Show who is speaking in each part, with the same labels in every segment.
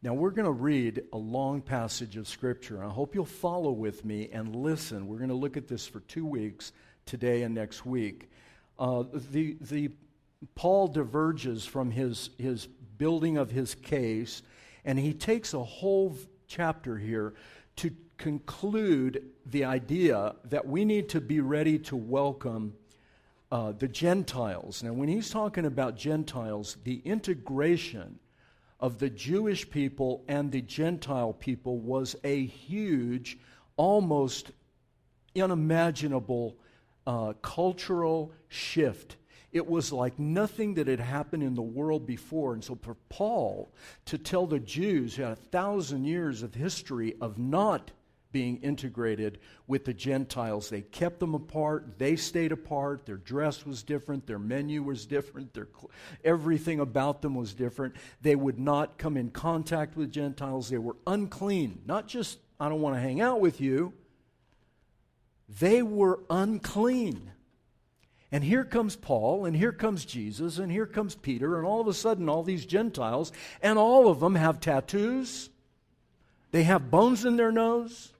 Speaker 1: Now, we're going to read a long passage of Scripture. I hope you'll follow with me and listen. We're going to look at this for two weeks, today and next week. Uh, the, the, Paul diverges from his, his building of his case, and he takes a whole chapter here to conclude the idea that we need to be ready to welcome uh, the Gentiles. Now, when he's talking about Gentiles, the integration of the Jewish people and the Gentile people was a huge, almost unimaginable uh, cultural shift. It was like nothing that had happened in the world before. And so, for Paul to tell the Jews who had a thousand years of history of not being integrated with the Gentiles. They kept them apart. They stayed apart. Their dress was different. Their menu was different. Their, everything about them was different. They would not come in contact with Gentiles. They were unclean. Not just, I don't want to hang out with you. They were unclean. And here comes Paul, and here comes Jesus, and here comes Peter, and all of a sudden, all these Gentiles, and all of them have tattoos. They have bones in their nose.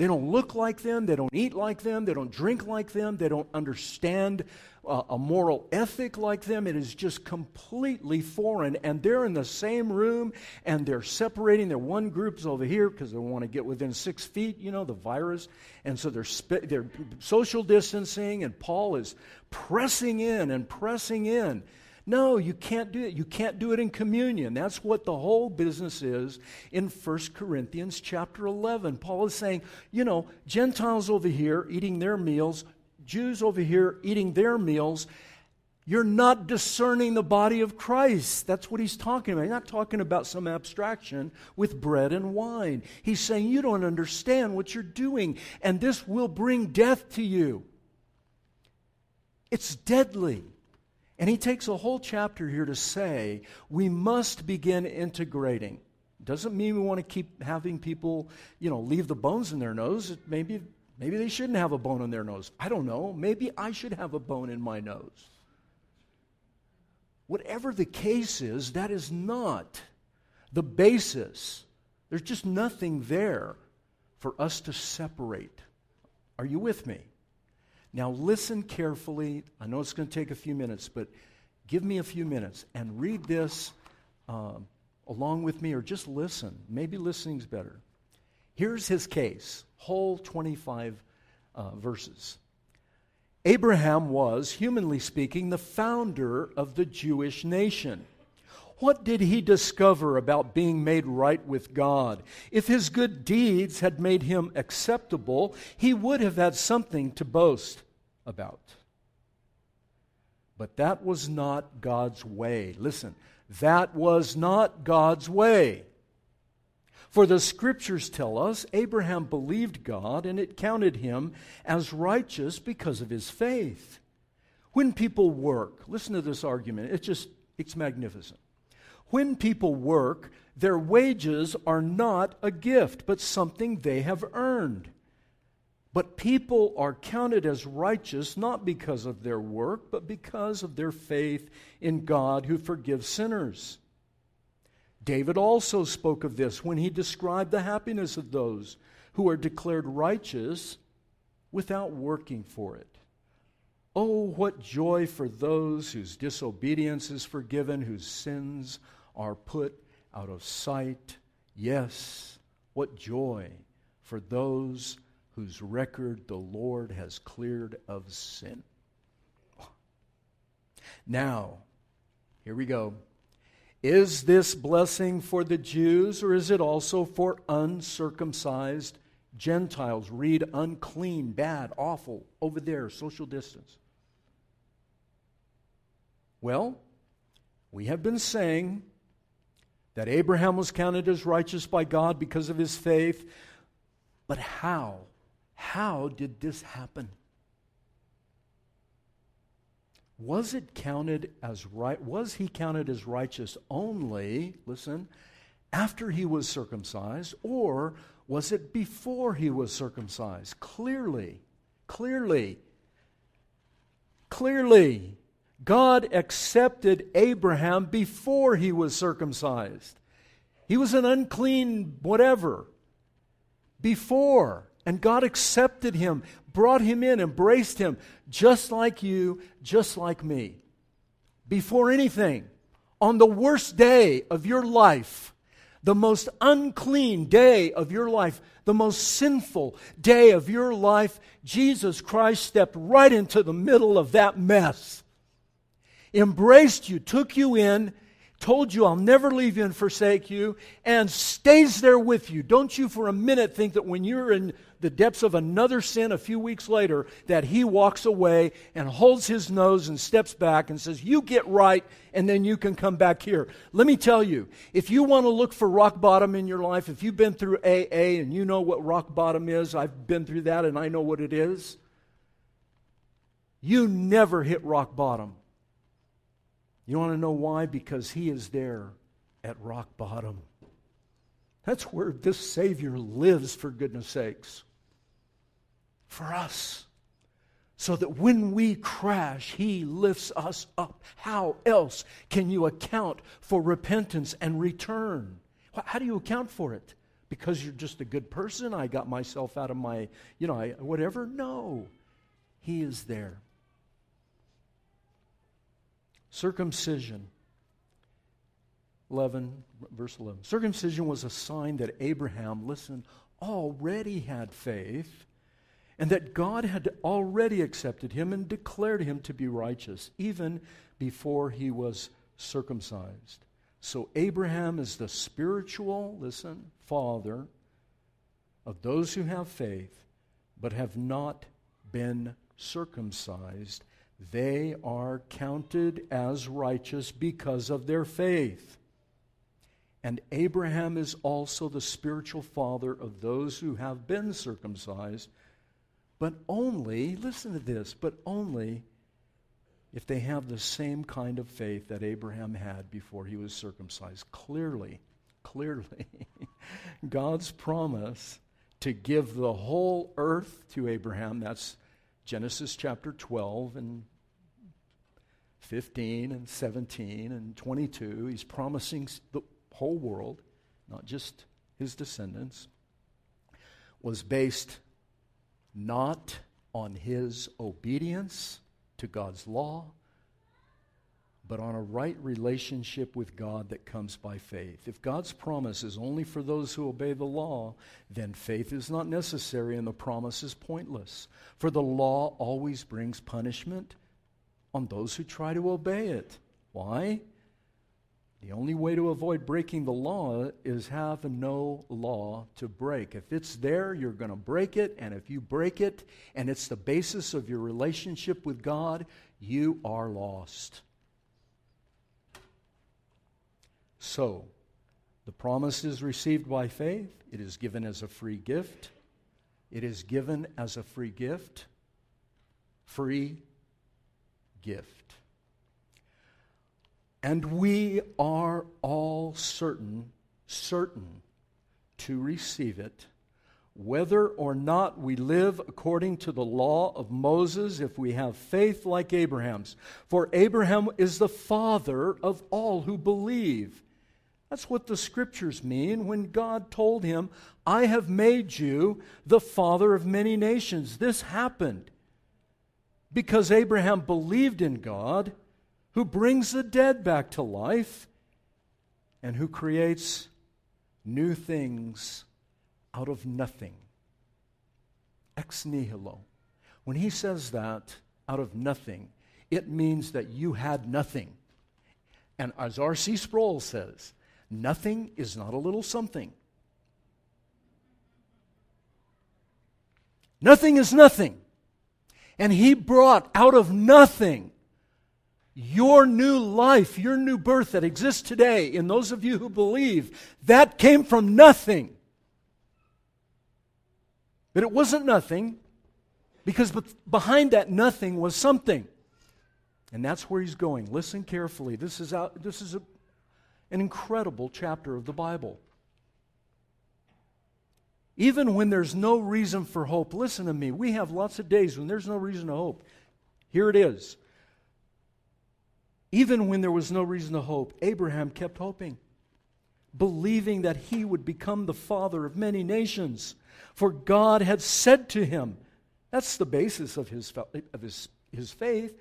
Speaker 1: They don't look like them. They don't eat like them. They don't drink like them. They don't understand uh, a moral ethic like them. It is just completely foreign. And they're in the same room and they're separating. Their one group's over here because they want to get within six feet, you know, the virus. And so they're, spe- they're social distancing, and Paul is pressing in and pressing in. No, you can't do it. You can't do it in communion. That's what the whole business is in 1 Corinthians chapter 11. Paul is saying, you know, Gentiles over here eating their meals, Jews over here eating their meals. You're not discerning the body of Christ. That's what he's talking about. He's not talking about some abstraction with bread and wine. He's saying you don't understand what you're doing, and this will bring death to you. It's deadly. And he takes a whole chapter here to say we must begin integrating. Doesn't mean we want to keep having people, you know, leave the bones in their nose. Maybe, maybe they shouldn't have a bone in their nose. I don't know. Maybe I should have a bone in my nose. Whatever the case is, that is not the basis. There's just nothing there for us to separate. Are you with me? Now, listen carefully. I know it's going to take a few minutes, but give me a few minutes and read this uh, along with me, or just listen. Maybe listening's better. Here's his case whole 25 uh, verses. Abraham was, humanly speaking, the founder of the Jewish nation. What did he discover about being made right with God? If his good deeds had made him acceptable, he would have had something to boast about. But that was not God's way. Listen, that was not God's way. For the scriptures tell us Abraham believed God and it counted him as righteous because of his faith. When people work, listen to this argument. It's just, it's magnificent. When people work, their wages are not a gift, but something they have earned. But people are counted as righteous not because of their work, but because of their faith in God who forgives sinners. David also spoke of this when he described the happiness of those who are declared righteous without working for it. Oh, what joy for those whose disobedience is forgiven, whose sins are put out of sight. Yes, what joy for those whose record the Lord has cleared of sin. Now, here we go. Is this blessing for the Jews or is it also for uncircumcised Gentiles? Read unclean, bad, awful, over there, social distance. Well, we have been saying that Abraham was counted as righteous by God because of his faith. But how? How did this happen? Was it counted as right? Was he counted as righteous only, listen, after he was circumcised, or was it before he was circumcised? Clearly, clearly, clearly, God accepted Abraham before he was circumcised. He was an unclean whatever before. And God accepted him, brought him in, embraced him, just like you, just like me. Before anything, on the worst day of your life, the most unclean day of your life, the most sinful day of your life, Jesus Christ stepped right into the middle of that mess, embraced you, took you in, told you I'll never leave you and forsake you, and stays there with you. Don't you for a minute think that when you're in the depths of another sin a few weeks later, that he walks away and holds his nose and steps back and says, You get right, and then you can come back here. Let me tell you, if you want to look for rock bottom in your life, if you've been through AA and you know what rock bottom is, I've been through that and I know what it is. You never hit rock bottom you want to know why? Because he is there at rock bottom. That's where this Savior lives, for goodness sakes. For us. So that when we crash, He lifts us up. How else can you account for repentance and return? How do you account for it? Because you're just a good person? I got myself out of my, you know, I, whatever? No. He is there. Circumcision. 11, verse 11. Circumcision was a sign that Abraham, listen, already had faith and that God had already accepted him and declared him to be righteous even before he was circumcised. So Abraham is the spiritual, listen, father of those who have faith but have not been circumcised they are counted as righteous because of their faith. And Abraham is also the spiritual father of those who have been circumcised, but only, listen to this, but only if they have the same kind of faith that Abraham had before he was circumcised. Clearly, clearly, God's promise to give the whole earth to Abraham, that's Genesis chapter 12 and 15 and 17 and 22. He's promising the whole world, not just his descendants, was based not on his obedience to God's law, but on a right relationship with God that comes by faith. If God's promise is only for those who obey the law, then faith is not necessary and the promise is pointless. For the law always brings punishment on those who try to obey it. Why? The only way to avoid breaking the law is have no law to break. If it's there, you're going to break it, and if you break it and it's the basis of your relationship with God, you are lost. So, the promise is received by faith, it is given as a free gift. It is given as a free gift. Free gift. And we are all certain, certain to receive it, whether or not we live according to the law of Moses, if we have faith like Abraham's. For Abraham is the father of all who believe. That's what the scriptures mean when God told him, I have made you the father of many nations. This happened because Abraham believed in God, who brings the dead back to life and who creates new things out of nothing. Ex nihilo. When he says that, out of nothing, it means that you had nothing. And as R.C. Sproul says, Nothing is not a little something. Nothing is nothing. And He brought out of nothing your new life, your new birth that exists today in those of you who believe. That came from nothing. But it wasn't nothing because behind that nothing was something. And that's where he's going. Listen carefully. This is, out, this is a an incredible chapter of the Bible. Even when there's no reason for hope, listen to me. We have lots of days when there's no reason to hope. Here it is. Even when there was no reason to hope, Abraham kept hoping. believing that he would become the father of many nations. For God had said to him, that's the basis of his, of his, his faith.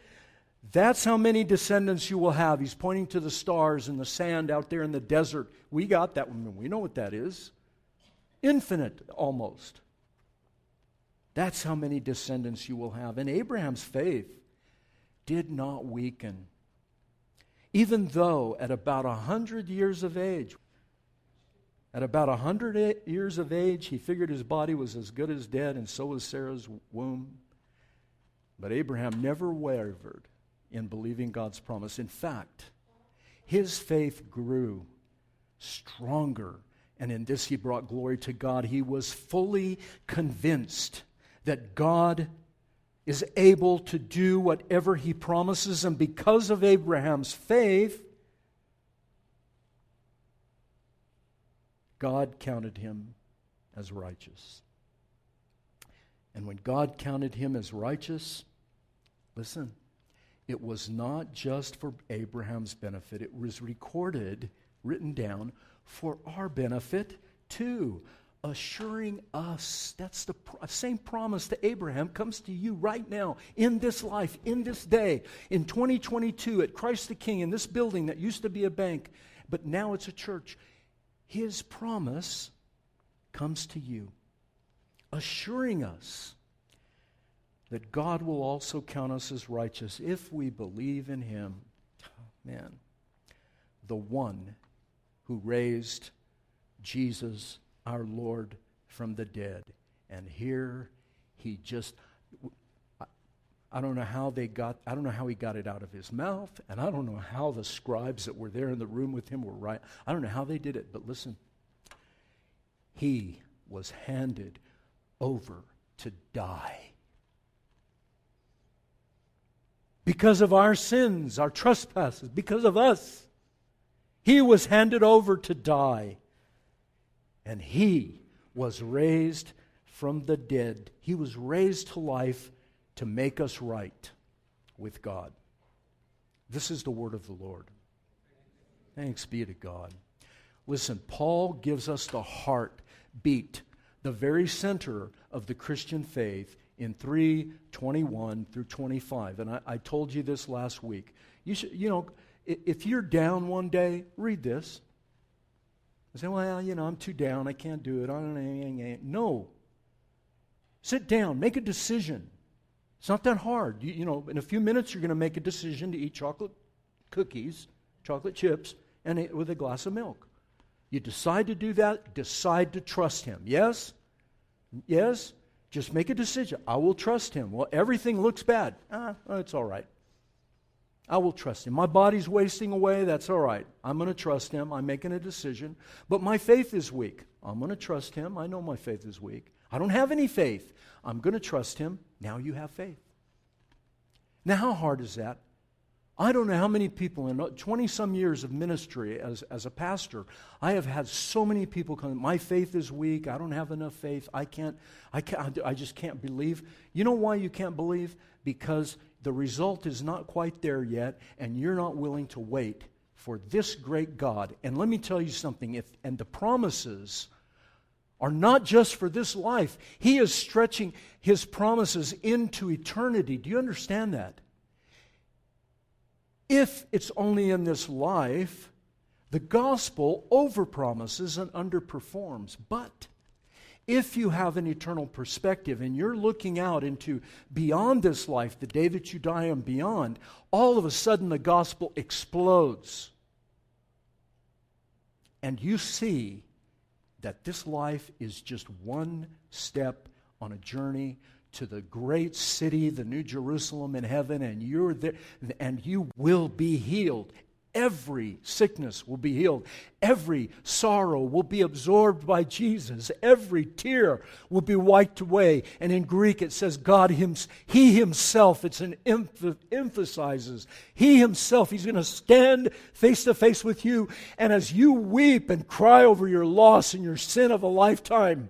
Speaker 1: That's how many descendants you will have. He's pointing to the stars and the sand out there in the desert. We got that one. We know what that is. Infinite, almost. That's how many descendants you will have. And Abraham's faith did not weaken. Even though at about a 100 years of age, at about a 100 years of age, he figured his body was as good as dead, and so was Sarah's womb. But Abraham never wavered in believing God's promise. In fact, his faith grew stronger, and in this he brought glory to God. He was fully convinced that God is able to do whatever he promises. And because of Abraham's faith, God counted him as righteous. And when God counted him as righteous, listen, it was not just for Abraham's benefit, it was recorded, written down for our benefit too assuring us. That's the same promise to Abraham comes to you right now, in this life, in this day, in 2022, at Christ the King, in this building that used to be a bank, but now it's a church. His promise comes to you, assuring us that God will also count us as righteous if we believe in Him. Man, the one who raised Jesus our Lord from the dead. And here he just I don't know how they got I don't know how he got it out of his mouth and I don't know how the scribes that were there in the room with him were right. I don't know how they did it, but listen. He was handed over to die. Because of our sins, our trespasses, because of us. He was handed over to die. And he was raised from the dead. He was raised to life to make us right with God. This is the word of the Lord. Thanks be to God. Listen, Paul gives us the heart beat, the very center of the Christian faith in 321 through 25. And I, I told you this last week. You, should, you know, if you're down one day, read this. I say, well, you know, I'm too down. I can't do it. I don't. No. Sit down. Make a decision. It's not that hard. You, you know, in a few minutes, you're going to make a decision to eat chocolate cookies, chocolate chips, and it, with a glass of milk. You decide to do that, decide to trust Him. Yes? Yes? Just make a decision. I will trust Him. Well, everything looks bad. Ah, it's all right. I will trust him. My body's wasting away. That's all right. I'm going to trust him. I'm making a decision. But my faith is weak. I'm going to trust him. I know my faith is weak. I don't have any faith. I'm going to trust him. Now you have faith. Now, how hard is that? I don't know how many people in 20 some years of ministry as, as a pastor, I have had so many people come, my faith is weak. I don't have enough faith. I can't, I can't, I just can't believe. You know why you can't believe? Because the result is not quite there yet, and you're not willing to wait for this great God. And let me tell you something, if, and the promises are not just for this life, He is stretching His promises into eternity. Do you understand that? If it's only in this life, the gospel overpromises and underperforms. But if you have an eternal perspective and you're looking out into beyond this life, the day that you die and beyond, all of a sudden the gospel explodes. And you see that this life is just one step on a journey to the great city, the New Jerusalem in heaven, and you're there, and you will be healed. Every sickness will be healed. Every sorrow will be absorbed by Jesus. Every tear will be wiped away. And in Greek it says God him, He Himself, it's an emph- emphasizes, He Himself, He's going to stand face to face with you. And as you weep and cry over your loss and your sin of a lifetime,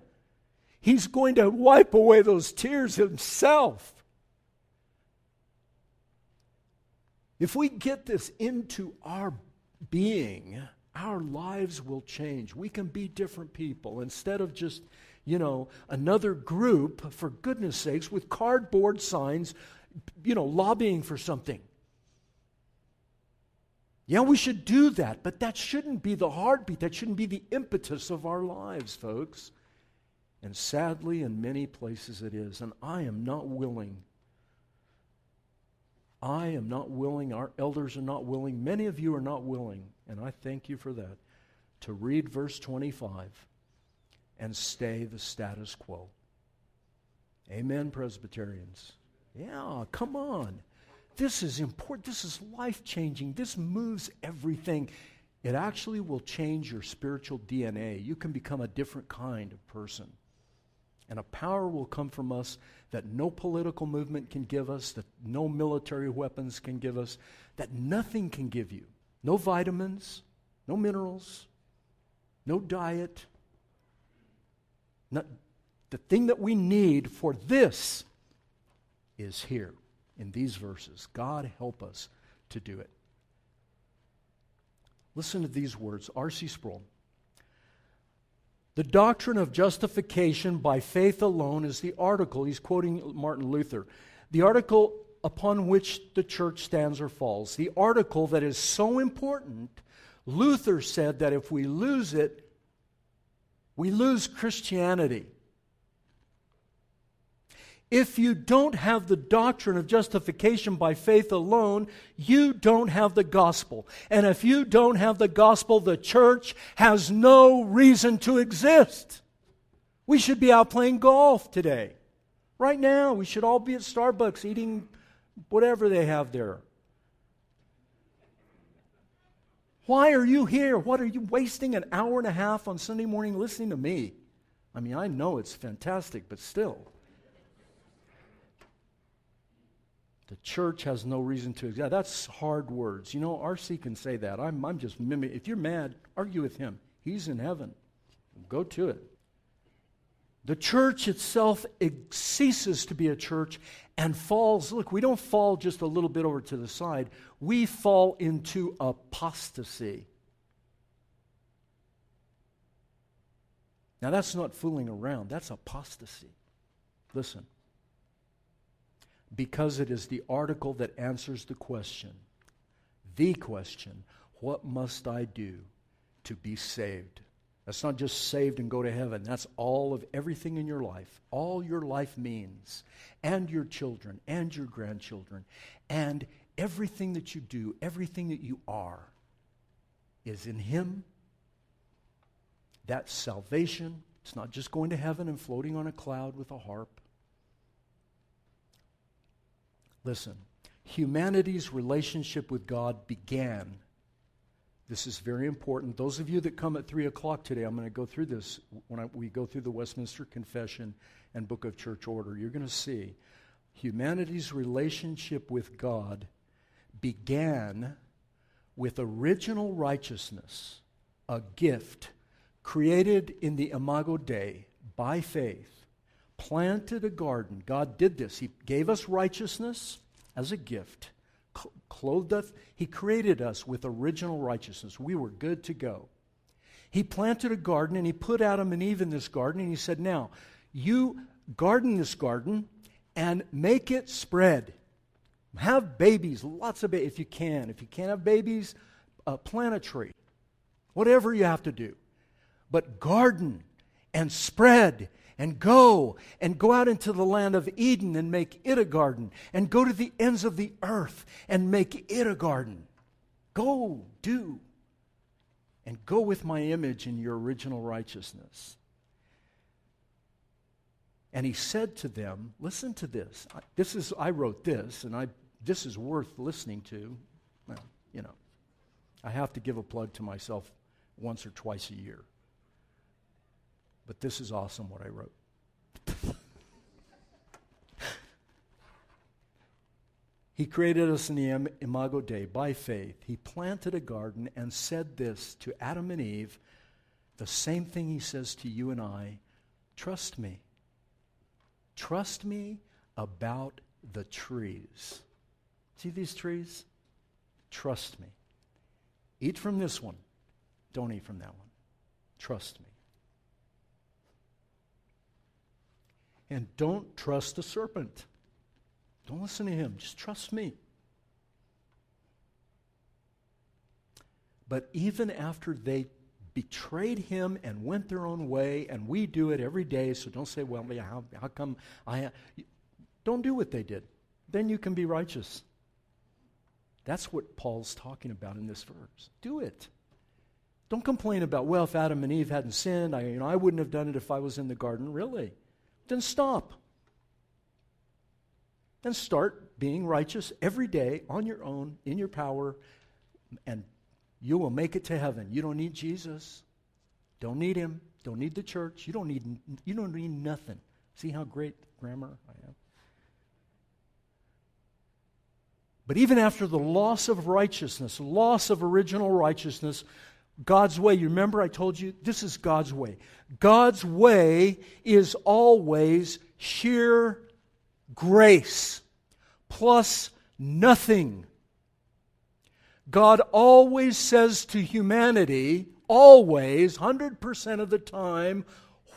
Speaker 1: He's going to wipe away those tears Himself. If we get this into our being, our lives will change. We can be different people instead of just, you know, another group, for goodness sakes, with cardboard signs, you know, lobbying for something. Yeah, we should do that, but that shouldn't be the heartbeat. That shouldn't be the impetus of our lives, folks. And sadly, in many places it is. And I am not willing. I am not willing. Our elders are not willing. Many of you are not willing, and I thank you for that, to read verse 25 and stay the status quo. Amen, Presbyterians. Yeah, come on. This is important. This is life changing. This moves everything. It actually will change your spiritual DNA. You can become a different kind of person. And a power will come from us that no political movement can give us, that no military weapons can give us, that nothing can give you. No vitamins, no minerals, no diet. Not, the thing that we need for this is here in these verses. God help us to do it. Listen to these words R.C. Sproul. The doctrine of justification by faith alone is the article, he's quoting Martin Luther, the article upon which the church stands or falls. The article that is so important, Luther said that if we lose it, we lose Christianity. If you don't have the doctrine of justification by faith alone, you don't have the gospel. And if you don't have the gospel, the church has no reason to exist. We should be out playing golf today. Right now, we should all be at Starbucks eating whatever they have there. Why are you here? What are you wasting an hour and a half on Sunday morning listening to me? I mean, I know it's fantastic, but still. The church has no reason to exist. That's hard words. You know, RC can say that. I'm, I'm just mimicking. If you're mad, argue with him. He's in heaven. Go to it. The church itself ceases to be a church and falls. Look, we don't fall just a little bit over to the side, we fall into apostasy. Now, that's not fooling around, that's apostasy. Listen because it is the article that answers the question, the question, what must I do to be saved? That's not just saved and go to heaven. That's all of everything in your life. All your life means, and your children, and your grandchildren, and everything that you do, everything that you are, is in Him. That's salvation. It's not just going to heaven and floating on a cloud with a harp. Listen, humanity's relationship with God began. This is very important. Those of you that come at 3 o'clock today, I'm going to go through this when I, we go through the Westminster Confession and Book of Church Order. You're going to see humanity's relationship with God began with original righteousness, a gift created in the Imago Dei by faith planted a garden. God did this. He gave us righteousness as a gift, clothed us. He created us with original righteousness. We were good to go. He planted a garden and he put Adam and Eve in this garden and he said, Now, you garden this garden and make it spread. Have babies, lots of babies, if you can. If you can't have babies, uh, plant a tree. Whatever you have to do. But garden and spread and go and go out into the land of Eden and make it a garden and go to the ends of the earth and make it a garden. Go, do, and go with my image in your original righteousness. And he said to them, Listen to this. This is, I wrote this, and I, this is worth listening to. Well, you know, I have to give a plug to myself once or twice a year. But this is awesome what I wrote. he created us in the Imago Dei by faith. He planted a garden and said this to Adam and Eve, the same thing he says to you and I trust me. Trust me about the trees. See these trees? Trust me. Eat from this one Don't eat from that one. Trust me. And don't trust the serpent. Don't listen to him. Just trust me. But even after they betrayed him and went their own way, and we do it every day, so don't say, well, yeah, how, how come I. Don't do what they did. Then you can be righteous. That's what Paul's talking about in this verse. Do it. Don't complain about, well, if Adam and Eve hadn't sinned, I, you know, I wouldn't have done it if I was in the garden. Really? Then stop. Then start being righteous every day on your own, in your power, and you will make it to heaven. You don't need Jesus. Don't need him. Don't need the church. You don't need, you don't need nothing. See how great grammar I am? But even after the loss of righteousness, loss of original righteousness, God's way, you remember I told you this is God's way. God's way is always sheer grace plus nothing. God always says to humanity, always, 100% of the time,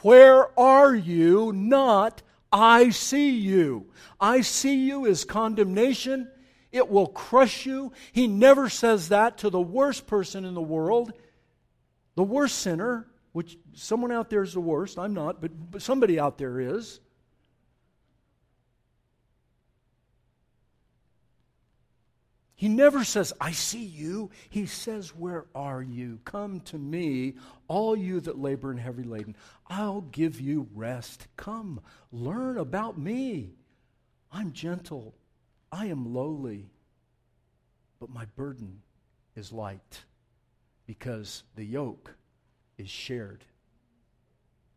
Speaker 1: Where are you? Not, I see you. I see you is condemnation it will crush you. He never says that to the worst person in the world, the worst sinner, which someone out there is the worst. I'm not, but, but somebody out there is. He never says, I see you. He says, Where are you? Come to me, all you that labor and heavy laden. I'll give you rest. Come, learn about me. I'm gentle I am lowly, but my burden is light because the yoke is shared.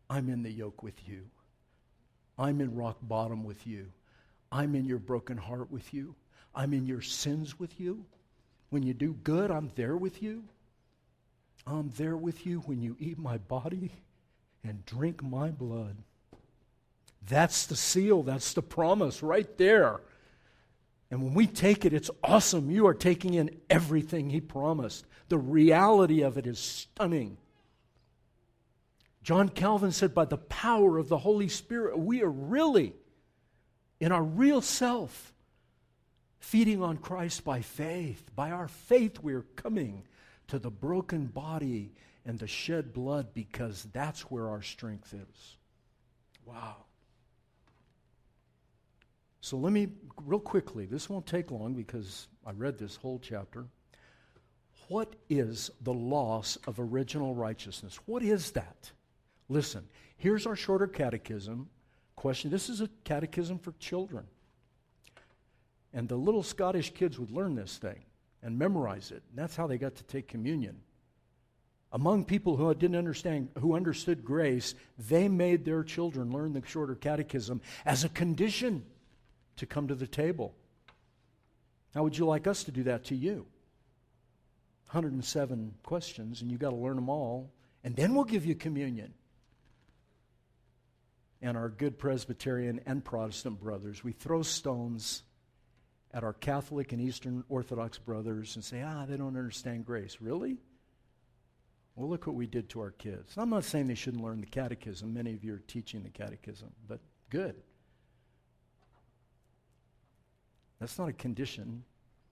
Speaker 1: I'm in the yoke with you. I'm in rock bottom with you. I'm in your broken heart with you. I'm in your sins with you. When you do good, I'm there with you. I'm there with you when you eat my body and drink my blood. That's the seal, that's the promise right there. And when we take it, it's awesome. You are taking in everything He promised. The reality of it is stunning. John Calvin said, by the power of the Holy Spirit, we are really, in our real self, feeding on Christ by faith. By our faith, we are coming to the broken body and the shed blood because that's where our strength is. Wow. So let me, real quickly, this won't take long because I read this whole chapter. What is the loss of original righteousness? What is that? Listen, here's our shorter catechism question. This is a catechism for children. And the little Scottish kids would learn this thing and memorize it. And that's how they got to take communion. Among people who didn't understand, who understood grace, they made their children learn the shorter catechism as a condition to come to the table. How would you like us to do that to you? 107 questions, and you've got to learn them all, and then we'll give you communion. And our good Presbyterian and Protestant brothers, we throw stones at our Catholic and Eastern Orthodox brothers and say, ah, they don't understand grace. Really? Well, look what we did to our kids. I'm not saying they shouldn't learn the catechism. Many of you are teaching the catechism, but good. That's not a condition.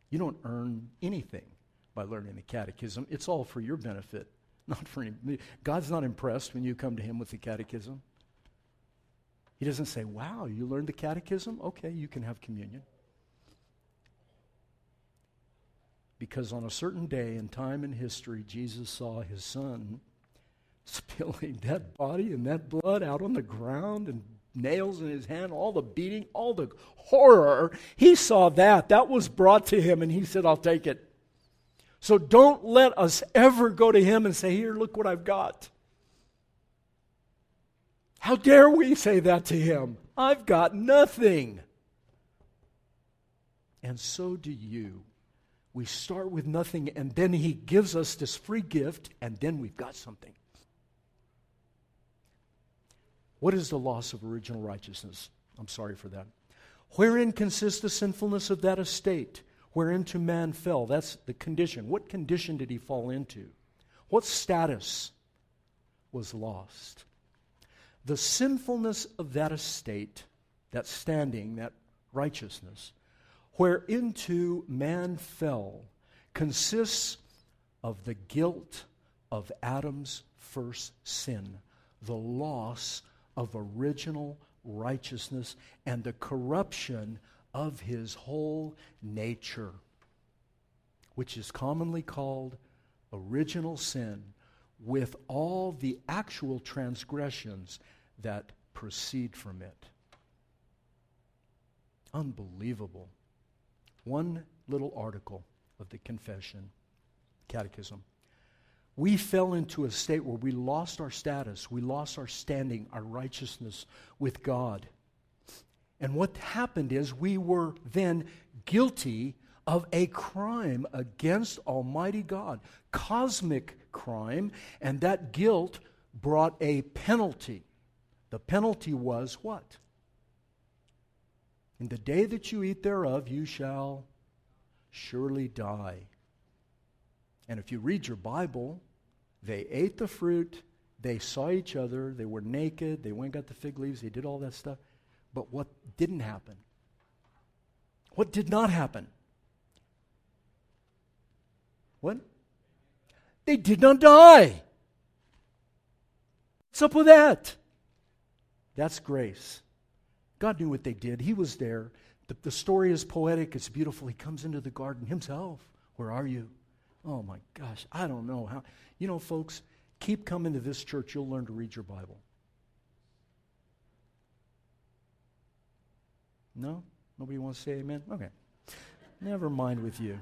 Speaker 1: You don't earn anything by learning the catechism. It's all for your benefit, not for any. God's not impressed when you come to Him with the catechism. He doesn't say, Wow, you learned the catechism? Okay, you can have communion. Because on a certain day in time in history, Jesus saw his son spilling that body and that blood out on the ground and nails in his hand, all the beating, all the horror. He saw that. That was brought to him, and he said, I'll take it. So don't let us ever go to him and say, Here, look what I've got. How dare we say that to him? I've got nothing. And so do you. We start with nothing, and then he gives us this free gift, and then we've got something. What is the loss of original righteousness? I'm sorry for that. Wherein consists the sinfulness of that estate, whereinto man fell? That's the condition. What condition did he fall into? What status was lost? The sinfulness of that estate, that standing, that righteousness, whereinto man fell, consists of the guilt of Adam's first sin, the loss of original righteousness, and the corruption of his whole nature, which is commonly called original sin, with all the actual transgressions that proceed from it. Unbelievable. One little article of the confession, catechism. We fell into a state where we lost our status, we lost our standing, our righteousness with God. And what happened is we were then guilty of a crime against Almighty God, cosmic crime, and that guilt brought a penalty. The penalty was what? In the day that you eat thereof, you shall surely die. And if you read your Bible, they ate the fruit, they saw each other, they were naked, they went got the fig leaves, they did all that stuff. But what didn't happen? What did not happen? What? They did not die. What's up with that? That's grace. God knew what they did. He was there. The, the story is poetic, it's beautiful. He comes into the garden himself. Where are you? Oh my gosh, I don't know how. You know, folks, keep coming to this church. You'll learn to read your Bible. No? Nobody wants to say amen? Okay. Never mind with you.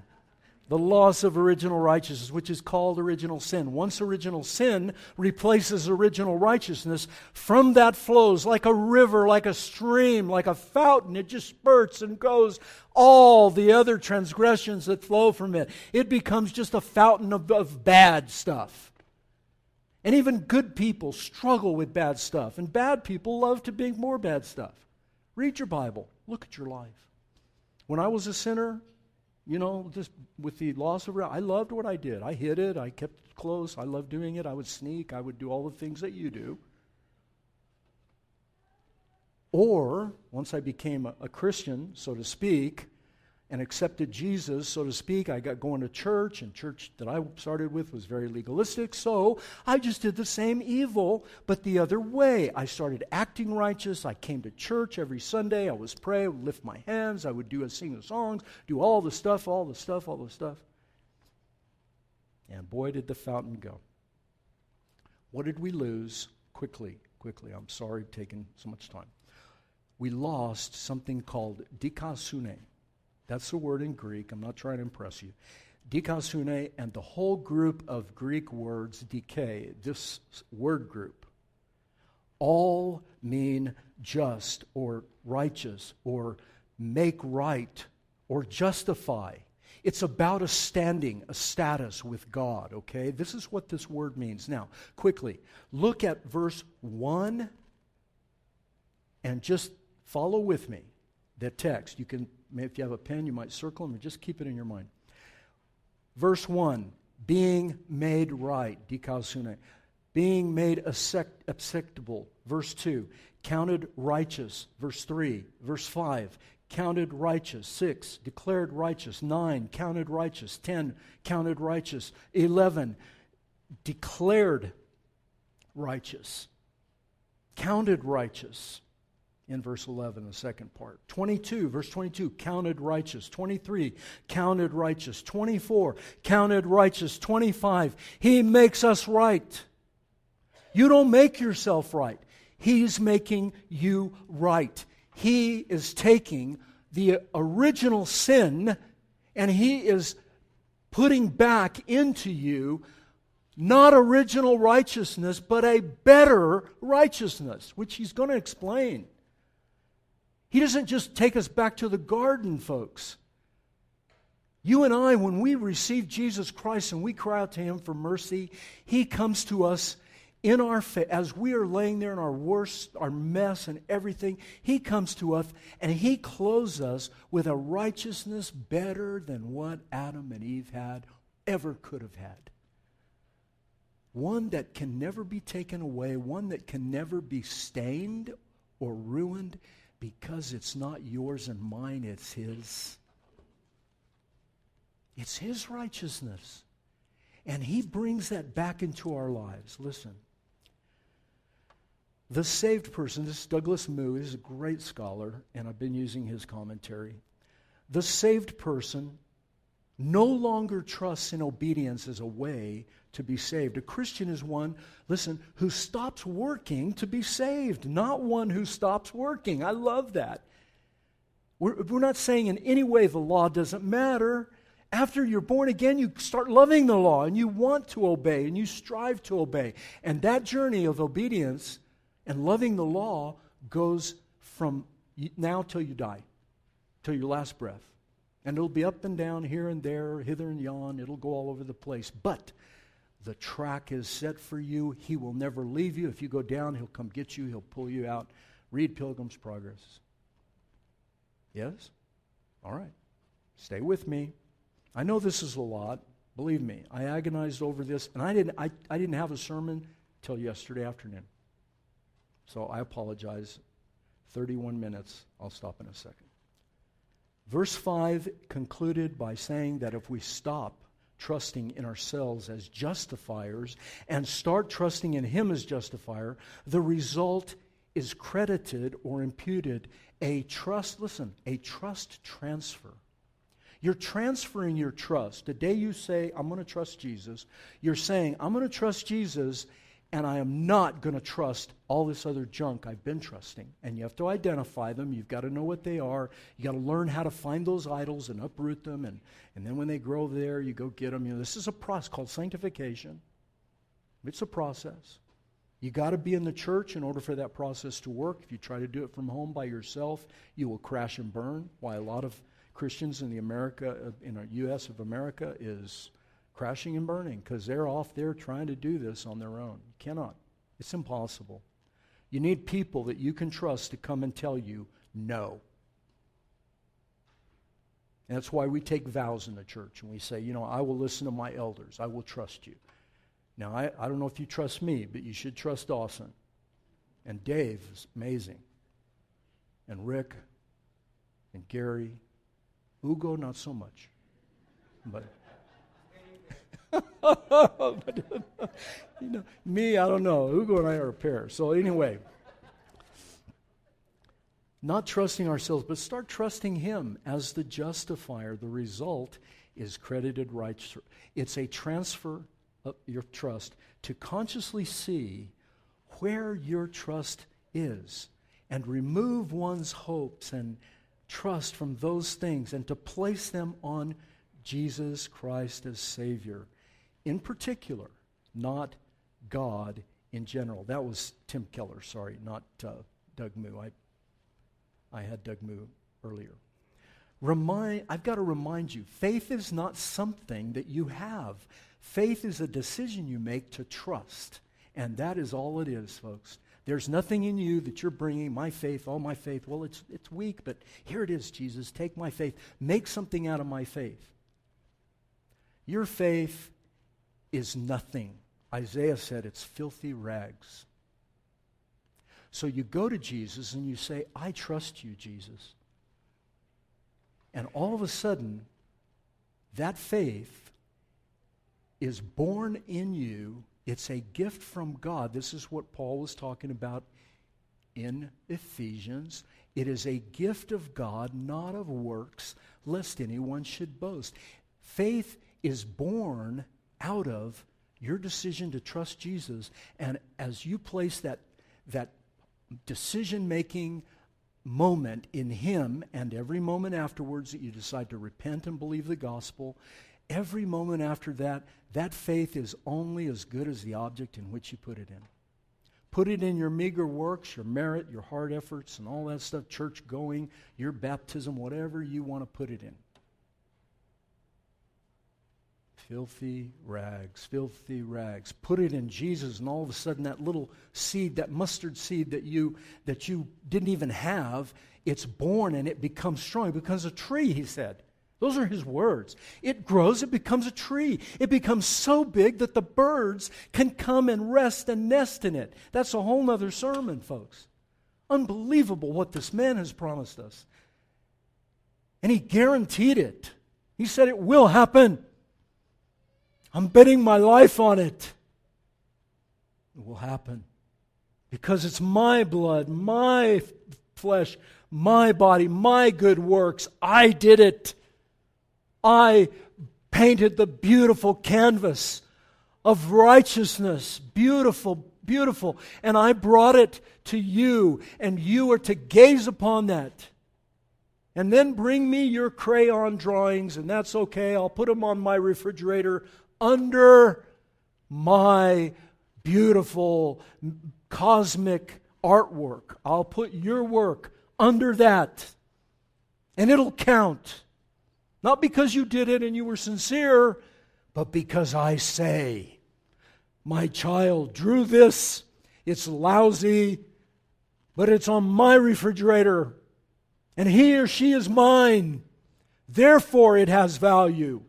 Speaker 1: The loss of original righteousness, which is called original sin. Once original sin replaces original righteousness, from that flows like a river, like a stream, like a fountain. It just spurts and goes all the other transgressions that flow from it. It becomes just a fountain of, of bad stuff. And even good people struggle with bad stuff, and bad people love to make more bad stuff. Read your Bible. Look at your life. When I was a sinner, you know, just with the loss of, I loved what I did. I hid it. I kept it close. I loved doing it. I would sneak. I would do all the things that you do. Or, once I became a, a Christian, so to speak, and accepted Jesus, so to speak. I got going to church, and church that I started with was very legalistic, so I just did the same evil, but the other way. I started acting righteous. I came to church every Sunday. I was pray, I would lift my hands, I would do a sing the songs, do all the stuff, all the stuff, all the stuff. And boy, did the fountain go. What did we lose? Quickly, quickly. I'm sorry taking so much time. We lost something called dikaiosune. That's the word in Greek. I'm not trying to impress you. Dikaiosune and the whole group of Greek words, decay, this word group, all mean just or righteous or make right or justify. It's about a standing, a status with God, okay? This is what this word means. Now, quickly, look at verse 1 and just follow with me the text. You can if you have a pen, you might circle them or just keep it in your mind. Verse 1 being made right, being made acceptable. Verse 2 counted righteous. Verse 3, verse 5 counted righteous. 6 declared righteous. 9 counted righteous. 10 counted righteous. 11 declared righteous. Counted righteous in verse 11, the second part. 22, verse 22, counted righteous. 23, counted righteous. 24, counted righteous. 25, he makes us right. You don't make yourself right, he's making you right. He is taking the original sin and he is putting back into you not original righteousness, but a better righteousness, which he's going to explain. He doesn't just take us back to the garden, folks. You and I, when we receive Jesus Christ and we cry out to Him for mercy, He comes to us in our fa- as we are laying there in our worst, our mess and everything. He comes to us and He clothes us with a righteousness better than what Adam and Eve had ever could have had. one that can never be taken away, one that can never be stained or ruined because it's not yours and mine, it's His. It's His righteousness. And He brings that back into our lives. Listen. The saved person, this is Douglas Moo, is a great scholar, and I've been using his commentary. The saved person no longer trusts in obedience as a way to be saved. A Christian is one, listen, who stops working to be saved, not one who stops working. I love that. We're, we're not saying in any way the law doesn't matter. After you're born again, you start loving the law and you want to obey and you strive to obey. And that journey of obedience and loving the law goes from now till you die, till your last breath. And it'll be up and down, here and there, hither and yon. It'll go all over the place. But the track is set for you. He will never leave you. If you go down, he'll come get you, he'll pull you out. Read Pilgrim's Progress. Yes? All right. Stay with me. I know this is a lot. Believe me, I agonized over this, and I didn't, I, I didn't have a sermon till yesterday afternoon. So I apologize. 31 minutes. I'll stop in a second. Verse 5 concluded by saying that if we stop trusting in ourselves as justifiers and start trusting in Him as justifier, the result is credited or imputed a trust, listen, a trust transfer. You're transferring your trust. The day you say, I'm going to trust Jesus, you're saying, I'm going to trust Jesus and I am not going to trust all this other junk I've been trusting. And you have to identify them. You've got to know what they are. You got to learn how to find those idols and uproot them. And, and then when they grow there, you go get them. You know, this is a process called sanctification. It's a process. You got to be in the church in order for that process to work. If you try to do it from home by yourself, you will crash and burn. Why a lot of Christians in the America uh, in the U.S. of America is crashing and burning because they're off there trying to do this on their own. You cannot. It's impossible. You need people that you can trust to come and tell you no. And that's why we take vows in the church and we say, you know, I will listen to my elders. I will trust you. Now, I, I don't know if you trust me, but you should trust Dawson. And Dave is amazing. And Rick and Gary. Ugo, not so much. But you know, me, I don't know. Hugo and I are a pair. So anyway, not trusting ourselves, but start trusting Him as the justifier. The result is credited righteous. It's a transfer of your trust to consciously see where your trust is and remove one's hopes and trust from those things and to place them on Jesus Christ as Savior in particular, not God in general. That was Tim Keller, sorry, not uh, Doug Moo. I, I had Doug Moo earlier. Remind, I've got to remind you faith is not something that you have, faith is a decision you make to trust. And that is all it is, folks. There's nothing in you that you're bringing, my faith, all my faith. Well, it's, it's weak, but here it is, Jesus. Take my faith. Make something out of my faith. Your faith is nothing. Isaiah said it's filthy rags. So you go to Jesus and you say, I trust you, Jesus. And all of a sudden, that faith is born in you. It's a gift from God. This is what Paul was talking about in Ephesians. It is a gift of God, not of works, lest anyone should boast. Faith is born out of your decision to trust Jesus. And as you place that, that decision making moment in Him, and every moment afterwards that you decide to repent and believe the gospel, every moment after that, that faith is only as good as the object in which you put it in. Put it in your meager works, your merit, your hard efforts, and all that stuff, church going, your baptism, whatever you want to put it in. Filthy rags, filthy rags. Put it in Jesus, and all of a sudden that little seed, that mustard seed that you that you didn't even have, it's born and it becomes strong. It becomes a tree, he said. Those are his words. It grows, it becomes a tree. It becomes so big that the birds can come and rest and nest in it. That's a whole other sermon, folks. Unbelievable what this man has promised us. And he guaranteed it. He said it will happen. I'm betting my life on it. It will happen. Because it's my blood, my flesh, my body, my good works. I did it. I painted the beautiful canvas of righteousness. Beautiful, beautiful. And I brought it to you, and you are to gaze upon that. And then bring me your crayon drawings, and that's okay. I'll put them on my refrigerator under my beautiful cosmic artwork. I'll put your work under that, and it'll count. Not because you did it and you were sincere, but because I say, My child drew this. It's lousy, but it's on my refrigerator, and he or she is mine. Therefore, it has value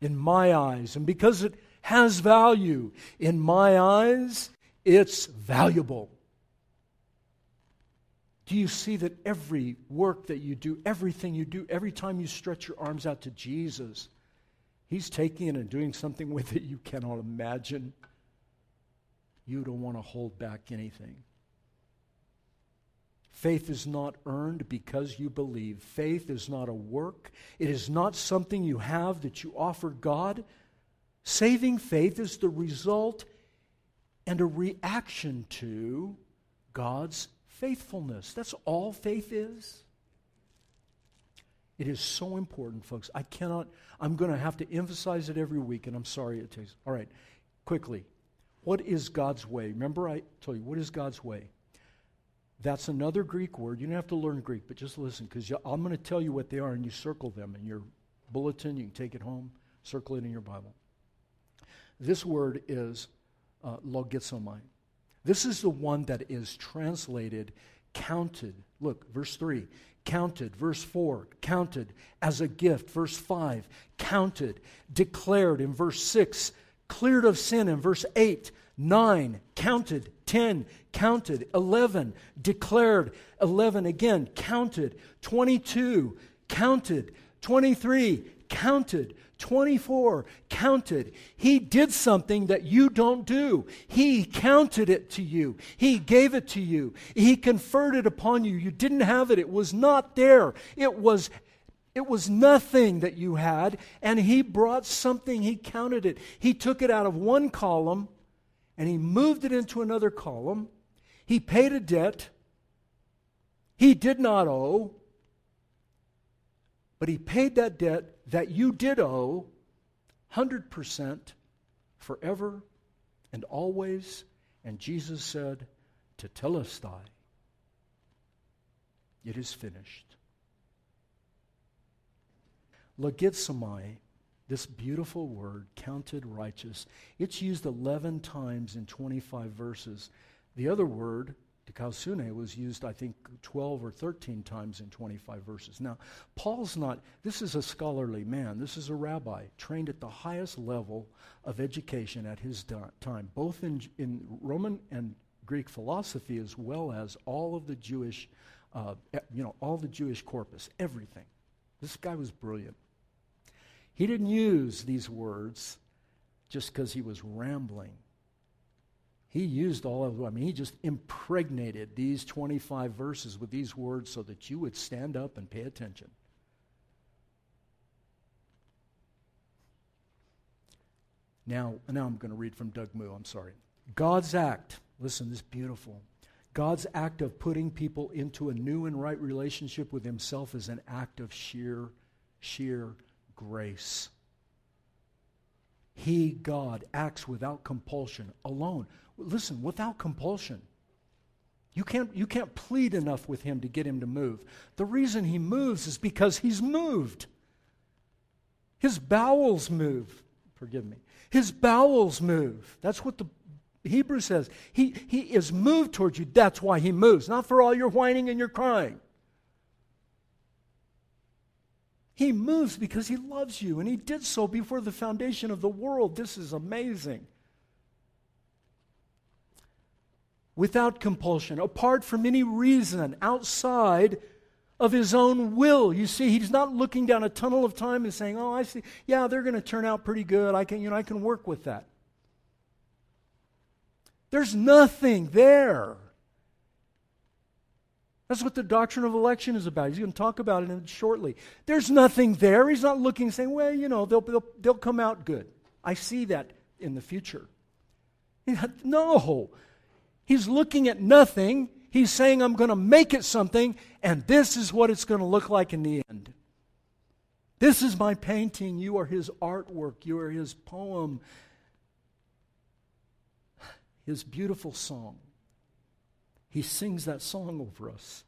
Speaker 1: in my eyes. And because it has value in my eyes, it's valuable. Do you see that every work that you do, everything you do, every time you stretch your arms out to Jesus, He's taking it and doing something with it you cannot imagine? You don't want to hold back anything. Faith is not earned because you believe. Faith is not a work. It is not something you have that you offer God. Saving faith is the result and a reaction to God's faithfulness. That's all faith is. It is so important, folks. I cannot, I'm going to have to emphasize it every week, and I'm sorry it takes. All right, quickly. What is God's way? Remember, I told you, what is God's way? That's another Greek word. You don't have to learn Greek, but just listen, because I'm going to tell you what they are, and you circle them in your bulletin. You can take it home, circle it in your Bible. This word is uh, logizomai. This is the one that is translated counted. Look, verse 3 counted. Verse 4 counted as a gift. Verse 5 counted. Declared in verse 6 cleared of sin in verse 8 9 counted 10 counted 11 declared 11 again counted 22 counted 23 counted 24 counted. He did something that you don't do. He counted it to you. He gave it to you. He conferred it upon you. You didn't have it. It was not there. It was it was nothing that you had and he brought something. He counted it. He took it out of one column and he moved it into another column. He paid a debt he did not owe but he paid that debt that you did owe 100% forever and always. And Jesus said, Tetelestai, it is finished. Logizomai, this beautiful word, counted righteous, it's used 11 times in 25 verses. The other word, Dikaiosune was used, I think, 12 or 13 times in 25 verses. Now, Paul's not, this is a scholarly man. This is a rabbi trained at the highest level of education at his time, both in, in Roman and Greek philosophy as well as all of the Jewish, uh, you know, all the Jewish corpus, everything. This guy was brilliant. He didn't use these words just because he was rambling. He used all of them. I mean, he just impregnated these 25 verses with these words so that you would stand up and pay attention. Now, now I'm going to read from Doug Moo. I'm sorry. God's act, listen, this is beautiful. God's act of putting people into a new and right relationship with Himself is an act of sheer, sheer grace. He, God, acts without compulsion, alone. Listen, without compulsion. You can't, you can't plead enough with him to get him to move. The reason he moves is because he's moved. His bowels move. Forgive me. His bowels move. That's what the Hebrew says. He, he is moved towards you. That's why he moves, not for all your whining and your crying. He moves because He loves you, and He did so before the foundation of the world. This is amazing. Without compulsion, apart from any reason outside of His own will. You see, He's not looking down a tunnel of time and saying, Oh, I see, yeah, they're going to turn out pretty good. I can, you know, I can work with that. There's nothing there. That's what the doctrine of election is about. He's going to talk about it shortly. There's nothing there. He's not looking saying, well, you know, they'll, they'll, they'll come out good. I see that in the future. No. He's looking at nothing. He's saying, I'm going to make it something, and this is what it's going to look like in the end. This is my painting. You are his artwork. You are his poem, his beautiful song. He sings that song over us.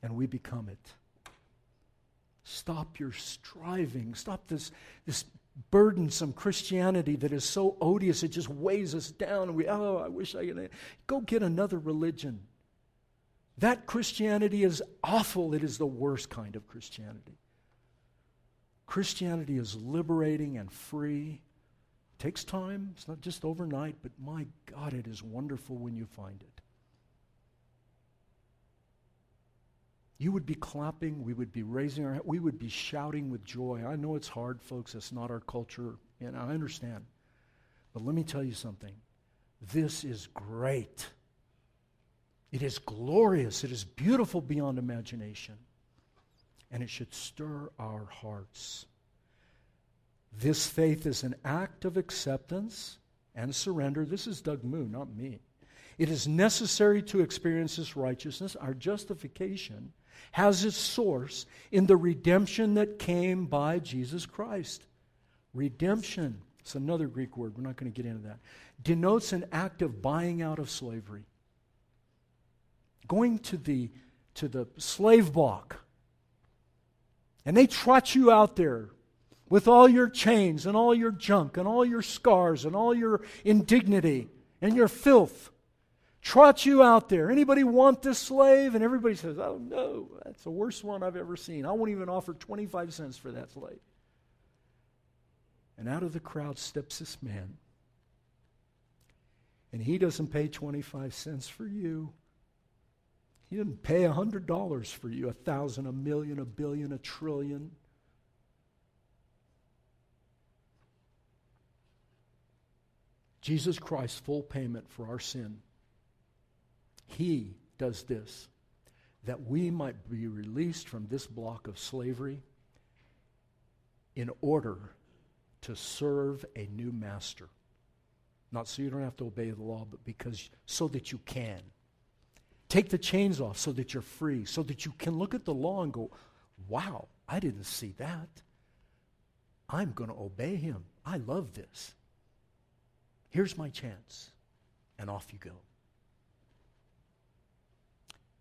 Speaker 1: And we become it. Stop your striving. Stop this, this burdensome Christianity that is so odious, it just weighs us down. And we, oh, I wish I could. Go get another religion. That Christianity is awful. It is the worst kind of Christianity. Christianity is liberating and free takes time. It's not just overnight, but my God, it is wonderful when you find it. You would be clapping, we would be raising our we would be shouting with joy. I know it's hard, folks. It's not our culture, and I understand. But let me tell you something. This is great. It is glorious. It is beautiful beyond imagination. And it should stir our hearts. This faith is an act of acceptance and surrender. This is Doug Moo, not me. It is necessary to experience this righteousness. Our justification has its source in the redemption that came by Jesus Christ. Redemption, it's another Greek word, we're not going to get into that, denotes an act of buying out of slavery. Going to the, to the slave block, and they trot you out there with all your chains and all your junk and all your scars and all your indignity and your filth. Trot you out there. Anybody want this slave? And everybody says, Oh, no, that's the worst one I've ever seen. I won't even offer 25 cents for that slave. And out of the crowd steps this man. And he doesn't pay 25 cents for you. He didn't pay $100 for you, a thousand, a million, a billion, a trillion. Jesus Christ's full payment for our sin. He does this that we might be released from this block of slavery in order to serve a new master. Not so you don't have to obey the law, but because so that you can. Take the chains off so that you're free, so that you can look at the law and go, wow, I didn't see that. I'm going to obey him. I love this. Here's my chance. And off you go.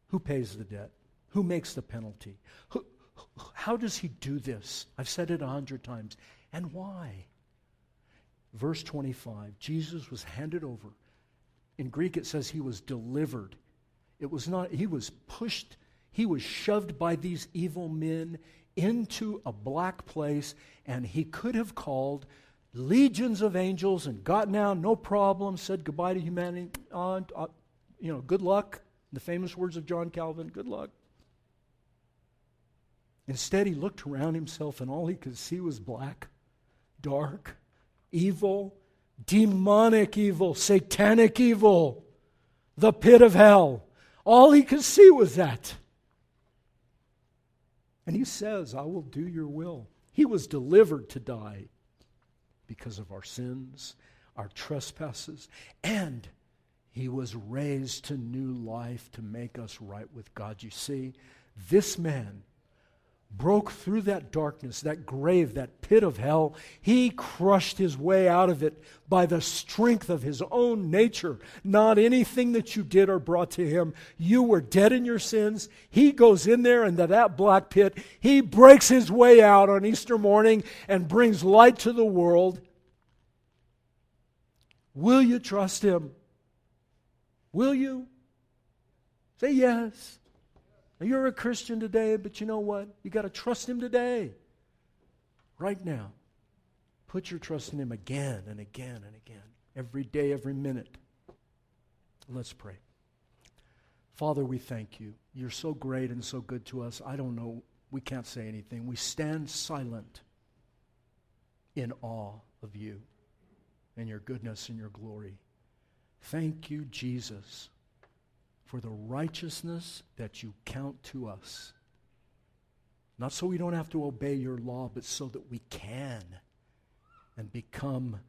Speaker 1: Who pays the debt? Who makes the penalty? Who, how does he do this? I've said it a hundred times. And why? Verse 25 Jesus was handed over. In Greek, it says he was delivered. It was not, he was pushed, he was shoved by these evil men into a black place, and he could have called legions of angels and got down, no problem, said goodbye to humanity. Uh, uh, you know, good luck. The famous words of John Calvin, good luck. Instead, he looked around himself and all he could see was black, dark, evil, demonic evil, satanic evil, the pit of hell. All he could see was that. And he says, I will do your will. He was delivered to die because of our sins, our trespasses, and he was raised to new life to make us right with God. You see, this man broke through that darkness, that grave, that pit of hell. He crushed his way out of it by the strength of his own nature, not anything that you did or brought to him. You were dead in your sins. He goes in there into that black pit. He breaks his way out on Easter morning and brings light to the world. Will you trust him? Will you? Say yes. Now, you're a Christian today, but you know what? You got to trust Him today. Right now. Put your trust in Him again and again and again. Every day, every minute. Let's pray. Father, we thank you. You're so great and so good to us. I don't know. We can't say anything. We stand silent in awe of you and your goodness and your glory. Thank you, Jesus, for the righteousness that you count to us. Not so we don't have to obey your law, but so that we can and become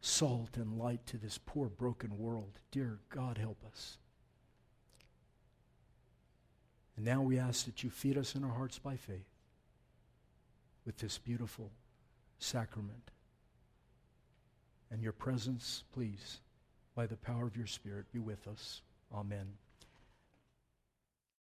Speaker 1: salt and light to this poor, broken world. Dear God, help us. And now we ask that you feed us in our hearts by faith with this beautiful sacrament. And your presence, please, by the power of your Spirit, be with us. Amen.